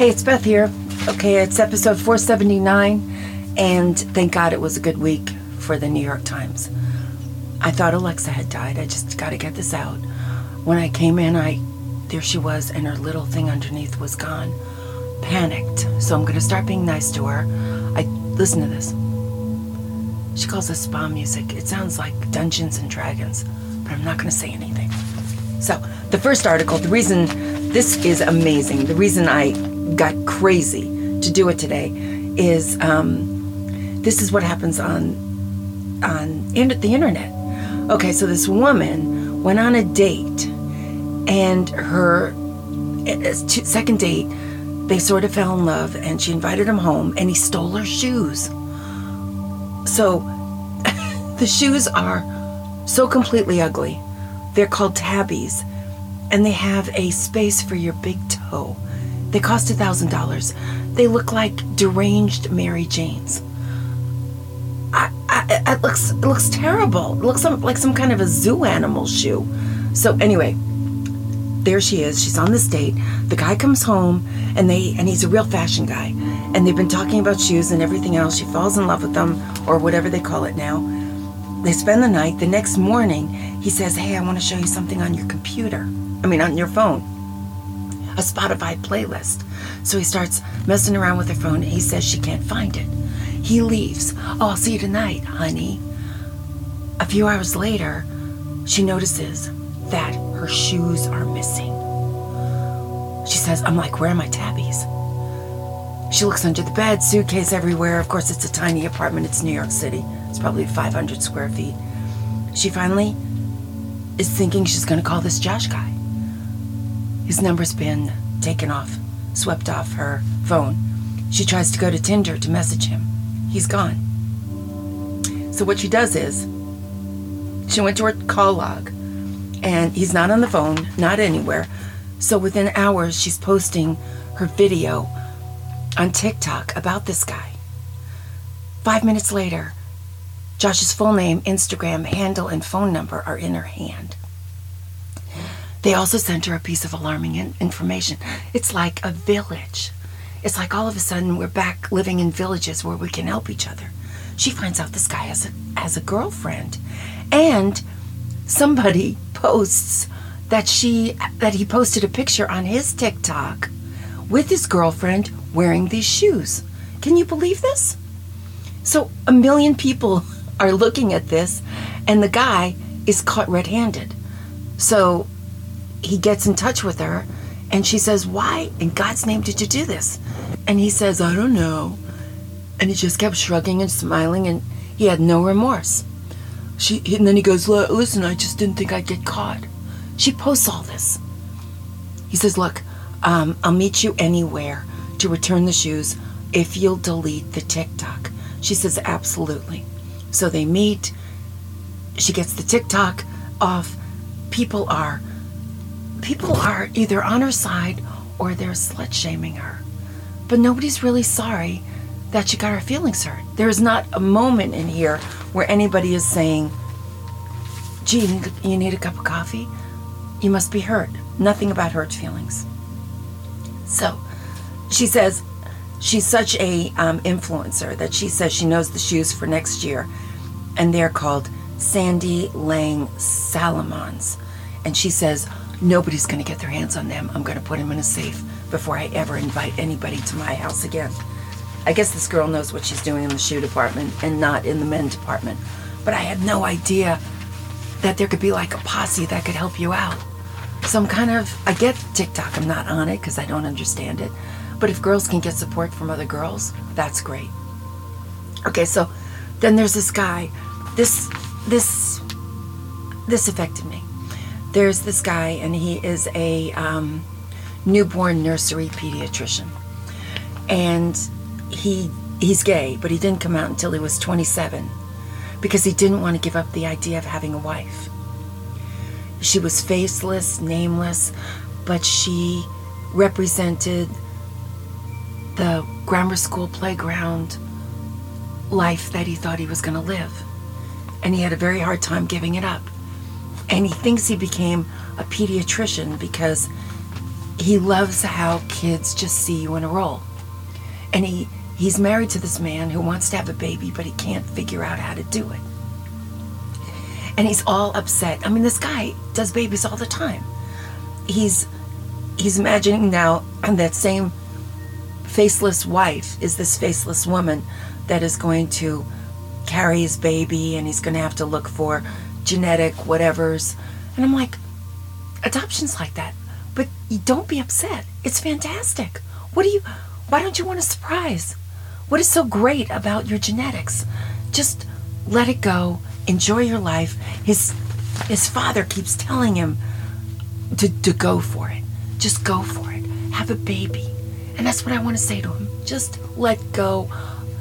Hey, it's Beth here. Okay, it's episode 479, and thank God it was a good week for the New York Times. I thought Alexa had died. I just got to get this out. When I came in, I there she was, and her little thing underneath was gone. Panicked. So I'm going to start being nice to her. I listen to this. She calls us spa music. It sounds like Dungeons and Dragons, but I'm not going to say anything. So, the first article, the reason this is amazing, the reason I got crazy to do it today is um, this is what happens on on in, the internet. Okay, so this woman went on a date, and her uh, second date, they sort of fell in love, and she invited him home, and he stole her shoes. So the shoes are so completely ugly. They're called Tabis, and they have a space for your big toe. They cost a thousand dollars. They look like deranged Mary Janes. I, I, it looks it looks terrible. It looks like some kind of a zoo animal shoe. So anyway, there she is. She's on this date. The guy comes home, and they and he's a real fashion guy, and they've been talking about shoes and everything else. She falls in love with them, or whatever they call it now. They spend the night. The next morning, he says, "Hey, I want to show you something on your computer. I mean, on your phone." A Spotify playlist. So he starts messing around with her phone. He says she can't find it. He leaves. Oh, I'll see you tonight, honey. A few hours later, she notices that her shoes are missing. She says, I'm like, where are my Tabis? She looks under the bed, suitcase everywhere. Of course, it's a tiny apartment. It's New York City. It's probably 500 square feet. She finally is thinking she's going to call this Josh guy. His number's been taken off, swept off her phone. She tries to go to Tinder to message him. He's gone. So what she does is, she went to her call log, and he's not on the phone, not anywhere. So within hours, she's posting her video on TikTok about this guy. Five minutes later, Josh's full name, Instagram handle, and phone number are in her hand. They also sent her a piece of alarming in- information. It's like a village. It's like all of a sudden we're back living in villages where we can help each other. She finds out this guy has a, has a girlfriend. And somebody posts that she that he posted a picture on his TikTok with his girlfriend wearing these shoes. Can you believe this? So a million people are looking at this and the guy is caught red-handed. So he gets in touch with her and she says, Why in God's name did you do this? And he says, I don't know. And he just kept shrugging and smiling and he had no remorse. She, and then he goes, Listen, I just didn't think I'd get caught. She posts all this. He says, Look, um, I'll meet you anywhere to return the shoes if you'll delete the TikTok. She says, Absolutely. So they meet. She gets the TikTok off. People are people are either on her side or they're slut shaming her. But nobody's really sorry that she got her feelings hurt. There is not a moment in here where anybody is saying, gee, you need, a cup of coffee? You must be hurt. Nothing about hurt feelings. So she says she's such a um, influencer that she says she knows the shoes for next year, and they're called Sandy Liang Salomons. And she says, Nobody's going to get their hands on them. I'm going to put them in a safe before I ever invite anybody to my house again. I guess this girl knows what she's doing in the shoe department and not in the men department. But I had no idea that there could be like a posse that could help you out. So I'm kind of, I get TikTok, I'm not on it because I don't understand it. But if girls can get support from other girls, that's great. Okay, so then there's this guy. This, this, this affected me there's this guy, and he is a um, newborn nursery pediatrician, and he he's gay, but he didn't come out until he was 27 because he didn't want to give up the idea of having a wife. She was faceless, nameless, but she represented the grammar school playground life that he thought he was going to live. And he had a very hard time giving it up and he thinks he became a pediatrician because he loves how kids just see you in a role. And he he's married to this man who wants to have a baby, but he can't figure out how to do it. And he's all upset. I mean, this guy does babies all the time. He's he's imagining now that same faceless wife is this faceless woman that is going to carry his baby and he's going to have to look for genetic whatevers. And I'm like, adoption's like that. But you don't be upset. It's fantastic. What do you why don't you want a surprise? What is so great about your genetics? Just let it go. Enjoy your life. His his father keeps telling him to, to go for it. Just go for it. Have a baby. And that's what I want to say to him. Just let go.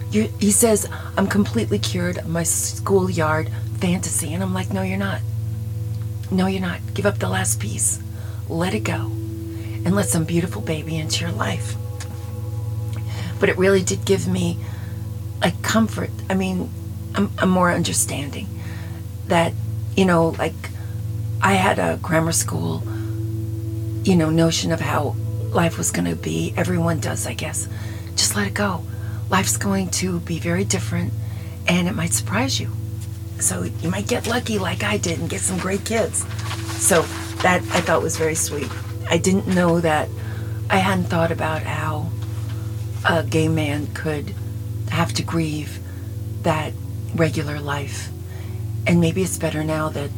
you he says, I'm completely cured my schoolyard fantasy. And I'm like, no, you're not. No, you're not. Give up the last piece. Let it go. And let some beautiful baby into your life. But it really did give me a comfort. I mean, I'm, I'm more understanding that, you know, like I had a grammar school, you know, notion of how life was going to be. Everyone does, I guess. Just let it go. Life's going to be very different and it might surprise you. So you might get lucky like I did and get some great kids. So that I thought was very sweet. I didn't know that I hadn't thought about how a gay man could have to grieve that regular life. And maybe it's better now that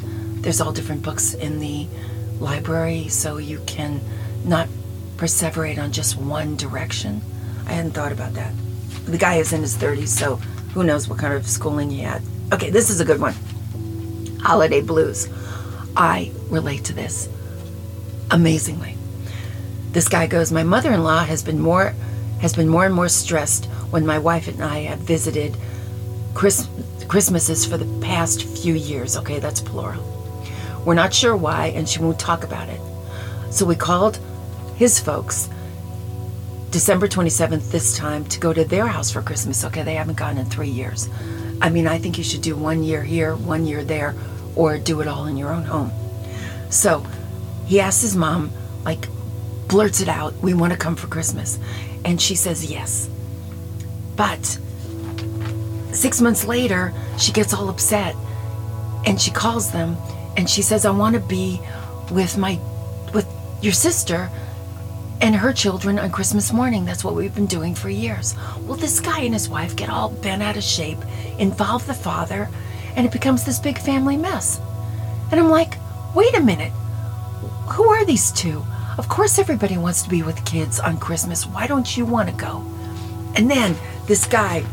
there's all different books in the library so you can not perseverate on just one direction. I hadn't thought about that. The guy is in his 30s, so who knows what kind of schooling he had. Okay, this is a good one. Holiday blues. I relate to this amazingly. This guy goes, "My mother-in-law has been more has been more and more stressed when my wife and I have visited Chris, Christmases for the past few years. Okay, that's plural. We're not sure why, and she won't talk about it. So we called his folks December 27th this time to go to their house for Christmas. Okay, they haven't gone in three years. I mean, I think you should do one year here, one year there, or do it all in your own home. So he asks his mom, like, blurts it out, we want to come for Christmas. And she says yes. But six months later, she gets all upset and she calls them and she says, I want to be with my with your sister and her children on Christmas morning. That's what we've been doing for years. Well, this guy and his wife get all bent out of shape, involve the father, and it becomes this big family mess. And I'm like, wait a minute. Who are these two? Of course, everybody wants to be with kids on Christmas. Why don't you want to go? And then this guy,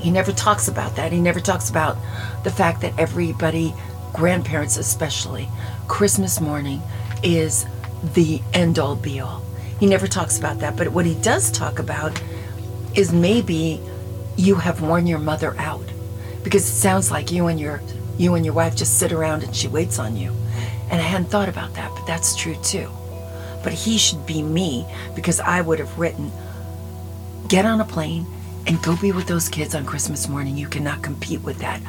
he never talks about that. He never talks about the fact that everybody, grandparents especially, Christmas morning is the end all be all. He never talks about that. But what he does talk about is maybe you have worn your mother out because it sounds like you and your you and your wife just sit around and she waits on you. And I hadn't thought about that, but that's true too but he should be me because I would have written, get on a plane and go be with those kids on Christmas morning. You cannot compete with that.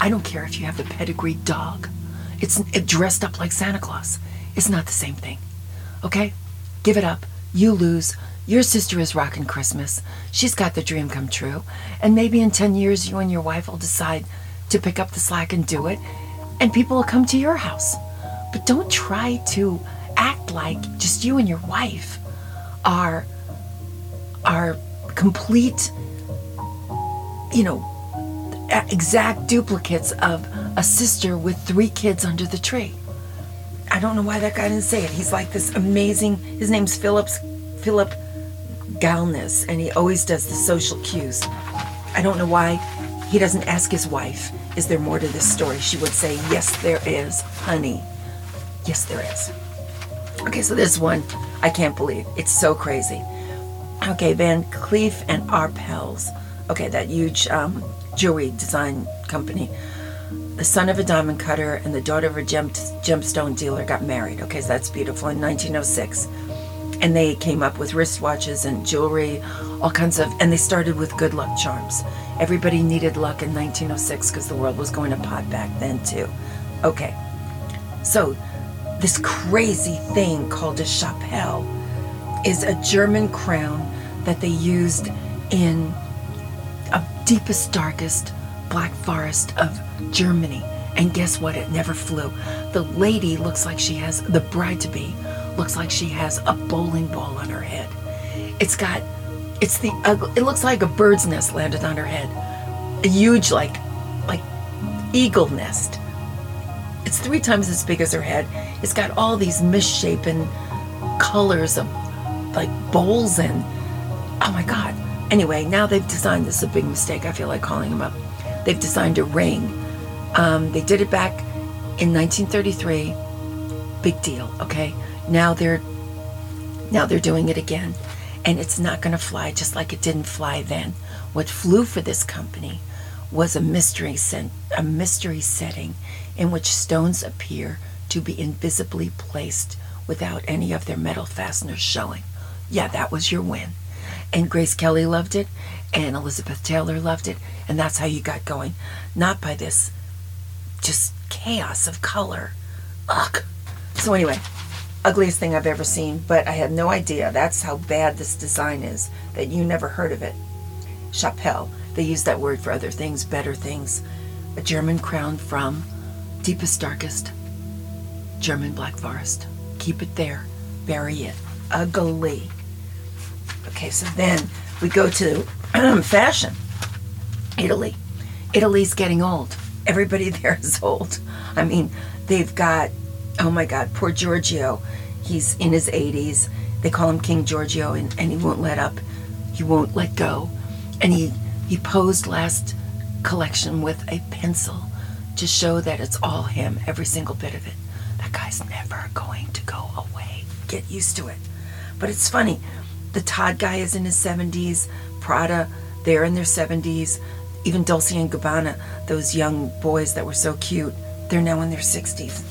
I don't care if you have a pedigree dog. It's it dressed up like Santa Claus. It's not the same thing. Okay? Give it up. You lose. Your sister is rocking Christmas. She's got the dream come true. And maybe in 10 years, you and your wife will decide to pick up the slack and do it. And people will come to your house. But don't try to act like just you and your wife are are complete you know exact duplicates of a sister with three kids under the tree i don't know why that guy didn't say it he's like this amazing his name's phillips philip galanes and he always does the social Q's i don't know why he doesn't ask his wife is there more to this story she would say yes there is honey yes there is Okay, so this one, I can't believe. It's so crazy. Okay, Van Cleef and Arpels. Okay, that huge um, jewelry design company. The son of a diamond cutter and the daughter of a gem- gemstone dealer got married. Okay, so that's beautiful in 1906. And they came up with wristwatches and jewelry, all kinds of, and they started with good luck charms. Everybody needed luck in 1906 because the world was going to pot back then, too. Okay, so this crazy thing called a chapelle is a German crown that they used in a deepest, darkest black forest of Germany. And guess what? It never flew. The lady looks like she has, the bride to be, looks like she has a bowling ball on her head. It's got, it's the, it looks like a bird's nest landed on her head. A huge, like, like eagle nest. It's three times as big as her head. It's got all these misshapen colors of like bowls and oh my god. Anyway, now they've designed this a big mistake. I feel like calling them up. They've designed a ring. Um, they did it back in 1933. Big deal. Okay. Now they're now they're doing it again, and it's not going to fly just like it didn't fly then. What flew for this company was a mystery set, a mystery setting in which stones appear to be invisibly placed without any of their metal fasteners showing. Yeah, that was your win. And Grace Kelly loved it, and Elizabeth Taylor loved it, and that's how you got going. Not by this just chaos of color. Ugh. So, anyway, ugliest thing I've ever seen, but I had no idea. That's how bad this design is, that you never heard of it. Chapelle. They use that word for other things, better things. A German crown from deepest, darkest German Black Forest. Keep it there. Bury it. Ugly. Okay, so then we go to fashion. Italy. Italy's getting old. Everybody there is old. I mean, they've got, oh my God, poor Giorgio. He's in his 80s. They call him King Giorgio, and, and he won't let up. He won't let go. And he, he posed last collection with a pencil to show that it's all him, every single bit of it. That guy's never going to go away. Get used to it. But it's funny. The Todd guy is in his 70s. Prada, they're in their 70s. Even Dolce and Gabbana, those young boys that were so cute, they're now in their 60s.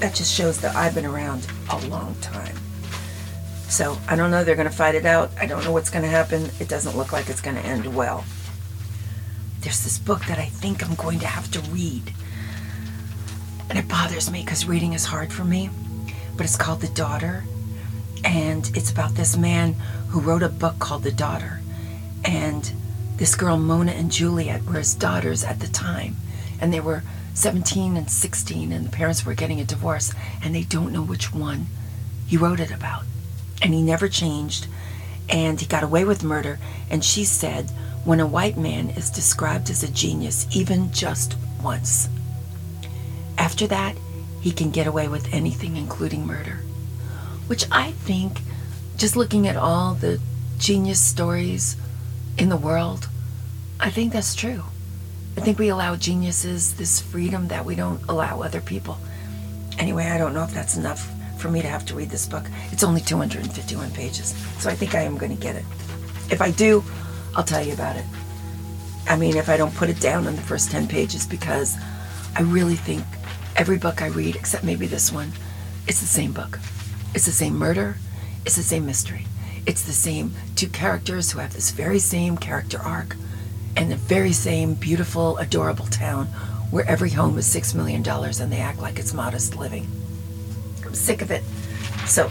That just shows that I've been around a long time. So I don't know. They're going to fight it out. I don't know what's going to happen. It doesn't look like it's going to end well. There's this book that I think I'm going to have to read. And it bothers me because reading is hard for me. But it's called The Daughter. And it's about this man who wrote a book called The Daughter. And this girl, Mona and Juliet, were his daughters at the time. And they were 17 and 16, and the parents were getting a divorce. And they don't know which one he wrote it about. And he never changed. And he got away with murder. And she said, when a white man is described as a genius, even just once. After that, he can get away with anything, including murder. Which I think, just looking at all the genius stories in the world, I think that's true. I think we allow geniuses this freedom that we don't allow other people. Anyway, I don't know if that's enough for me to have to read this book. It's only 251 pages, so I think I am going to get it. If I do, I'll tell you about it. I mean, if I don't put it down in the first 10 pages, because I really think every book I read, except maybe this one, it's the same book. It's the same murder, it's the same mystery. It's the same two characters who have this very same character arc and the very same beautiful, adorable town where every home is $6 million and they act like it's modest living. I'm sick of it. So,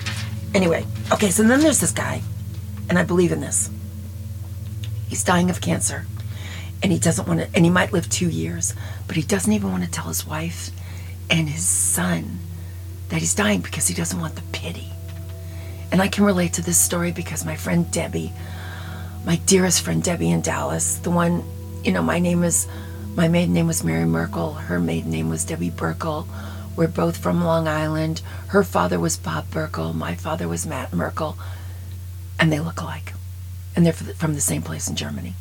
anyway, okay, so then there's this guy, and I believe in this. He's dying of cancer. And he doesn't want to, and he might live two years, but he doesn't even want to tell his wife and his son that he's dying because he doesn't want the pity. And I can relate to this story because my friend Debbie, my dearest friend Debbie in Dallas, the one, you know, my name is, my maiden name was Mary Merkel, her maiden name was Debbie Burkle. We're both from Long Island. Her father was Bob Burkle, my father was Matt Merkel, and they look alike and they're from the same place in Germany.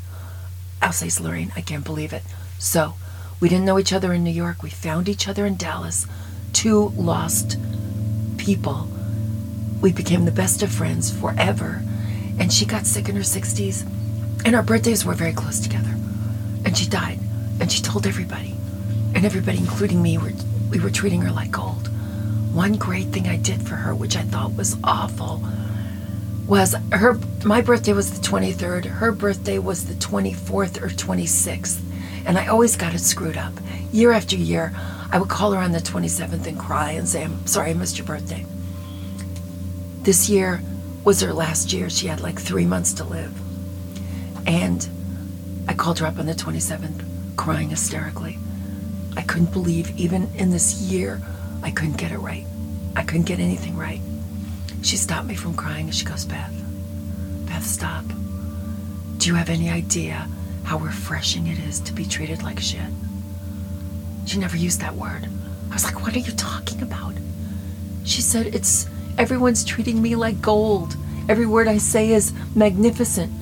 Alsace Lorraine, I can't believe it. So, we didn't know each other in New York. We found each other in Dallas. Two lost people. We became the best of friends forever. And she got sick in her 60s. And our birthdays were very close together. And she died. And she told everybody. And everybody, including me, were, we were treating her like gold. One great thing I did for her, which I thought was awful, was her my birthday was the 23rd her birthday was the 24th or 26th and i always got it screwed up year after year I would call her on the 27th and cry and say, I'm sorry I missed your birthday. This year was her last year. She had like three months to live. And I called her up on the 27th, crying hysterically. I couldn't believe, even in this year, I couldn't get it right. I couldn't get anything right. She stopped me from crying and she goes, Beth, Beth, stop. Do you have any idea how refreshing it is to be treated like shit? She never used that word. I was like, what are you talking about? She said, it's everyone's treating me like gold. Every word I say is magnificent.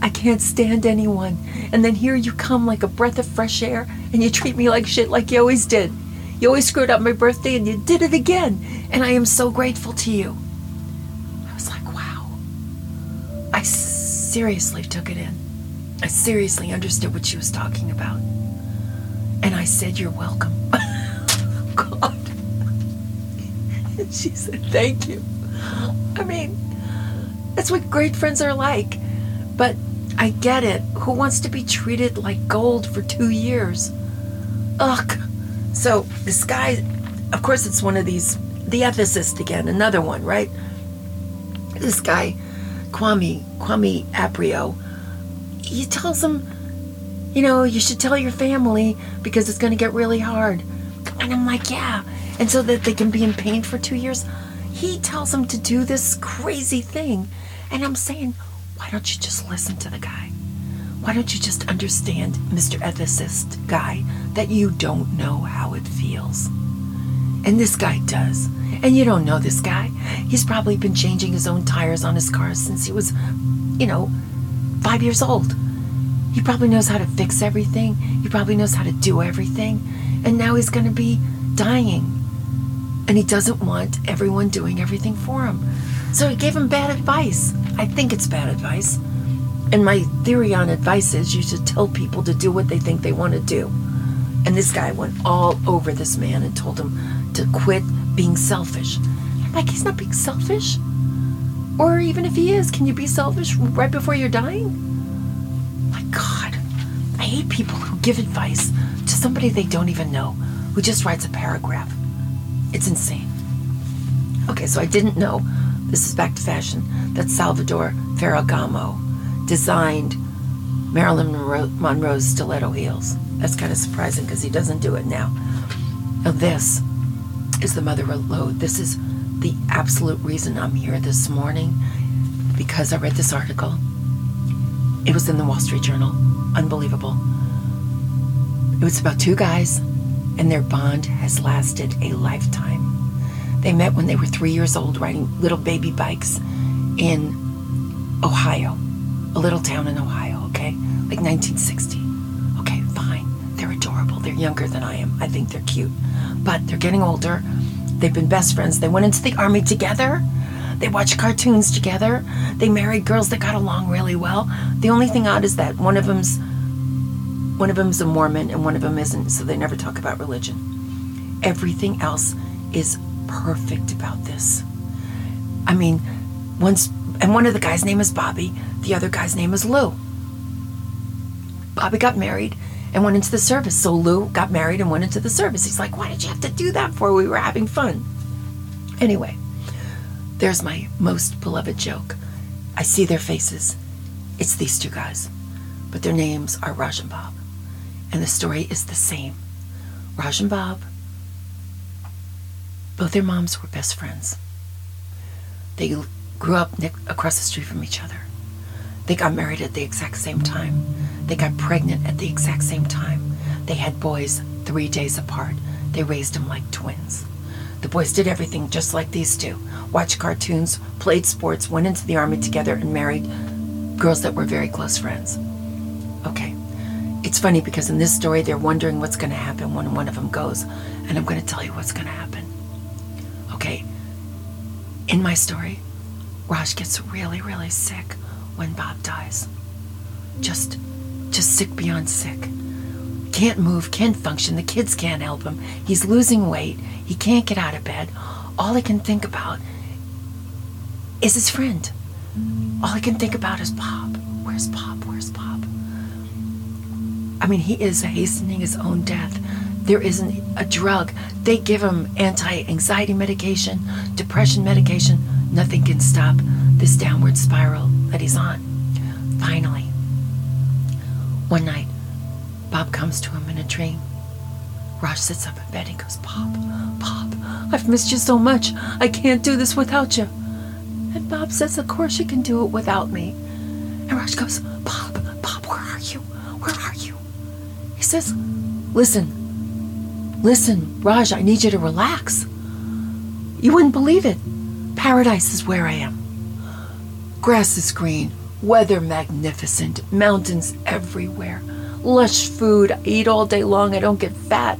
I can't stand anyone. And then here you come like a breath of fresh air and you treat me like shit like you always did. You always screwed up my birthday and you did it again. And I am so grateful to you. I was like, wow. I seriously took it in. I seriously understood what she was talking about. And I said, You're welcome. And she said, Thank you. I mean, that's what great friends are like. But I get it. Who wants to be treated like gold for two years? Ugh. So this guy, of course, it's one of these, the ethicist again, another one, right? This guy, Kwame, Kwame Appiah, he tells him, you know, you should tell your family because it's going to get really hard. And I'm like, yeah. And so that they can be in pain for two years. He tells them to do this crazy thing. And I'm saying, why don't you just listen to the guy? Why don't you just understand, Mr. Ethicist guy, that you don't know how it feels? And this guy does. And you don't know this guy. He's probably been changing his own tires on his car since he was, you know, five years old. He probably knows how to fix everything. He probably knows how to do everything. And now he's going to be dying. And he doesn't want everyone doing everything for him. So he gave him bad advice. I think it's bad advice. And my theory on advice is you should tell people to do what they think they want to do. And this guy went all over this man and told him to quit being selfish. I'm like, he's not being selfish. Or even if he is, can you be selfish right before you're dying? My God, I hate people who give advice to somebody they don't even know, who just writes a paragraph. It's insane. Okay, so I didn't know, this is back to fashion, that Salvador Ferragamo designed Marilyn Monroe, Monroe's stiletto heels. That's kind of surprising because he doesn't do it now. Now, this is the mother of lode. This is the absolute reason I'm here this morning because I read this article. It was in the Wall Street Journal. Unbelievable. It was about two guys, and their bond has lasted a lifetime. They met when they were three years old riding little baby bikes in Ohio, a little town in Ohio, okay? Like 1960. Okay, fine. They're adorable. They're younger than I am. I think they're cute. But they're getting older. They've been best friends. They went into the army together. They watched cartoons together. They married girls that got along really well. The only thing odd is that one of them's one of them's a Mormon and one of them isn't, so they never talk about religion. Everything else is perfect about this. I mean, once and one of the guys' name is Bobby, the other guy's name is Lou. Bobby got married and went into the service. So Lou got married and went into the service. He's like, Why did you have to do that for? We were having fun. Anyway, there's my most beloved joke. I see their faces. It's these two guys, but their names are Raj and Bob. And the story is the same. Raj and Bob, both their moms were best friends. They grew up across the street from each other. They got married at the exact same time. They got pregnant at the exact same time. They had boys three days apart. They raised them like twins. The boys did everything just like these two watched cartoons, played sports, went into the army together, and married girls that were very close friends. Okay. It's funny because in this story, they're wondering what's going to happen when one of them goes, and I'm going to tell you what's going to happen. Okay. In my story, Raj gets really, really sick when Bob dies. Just, just sick beyond sick. Can't move, can't function. The kids can't help him. He's losing weight. He can't get out of bed. All he can think about is his friend. All he can think about is Bob. Where's Bob? Where's Bob? I mean, he is hastening his own death There isn't a drug. They give him anti anxiety medication, depression medication. Nothing can stop this downward spiral that he's on. Finally, one night, Bob comes to him in a dream. Raj sits up in bed and goes, Bob, Bob, I've missed you so much. I can't do this without you. And Bob says, Of course you can do it without me. And Raj goes, Bob, Bob, where are you? Where are you? Says, Listen, listen, Raj, I need you to relax. You wouldn't believe it. Paradise is where I am. Grass is green, weather magnificent, mountains everywhere, lush food. I eat all day long, I don't get fat.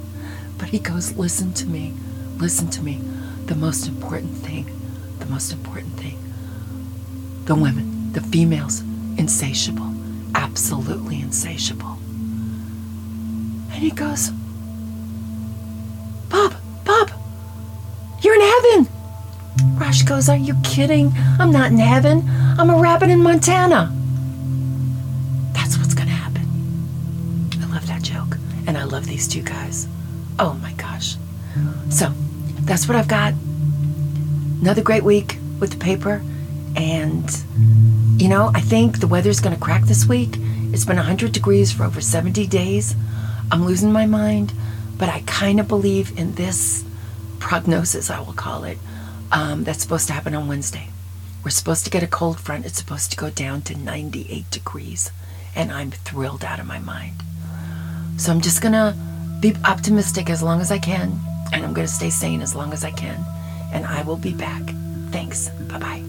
But he goes, Listen to me, listen to me. The most important thing, the most important thing. The women, the females, insatiable, absolutely insatiable. And he goes, Bob, Bob, you're in heaven. Raj goes, Are you kidding? I'm not in heaven. I'm a rabbit in Montana. That's what's going to happen. I love that joke. And I love these two guys. Oh my gosh. So, that's what I've got. Another great week with the paper. And, you know, I think the weather's going to crack this week. It's been 100 degrees for over 70 days. I'm losing my mind, but I kind of believe in this prognosis, I will call it, um, that's supposed to happen on Wednesday. We're supposed to get a cold front. It's supposed to go down to 98 degrees, and I'm thrilled out of my mind. So I'm just gonna be optimistic as long as I can, and I'm gonna stay sane as long as I can, and I will be back. Thanks. Bye bye.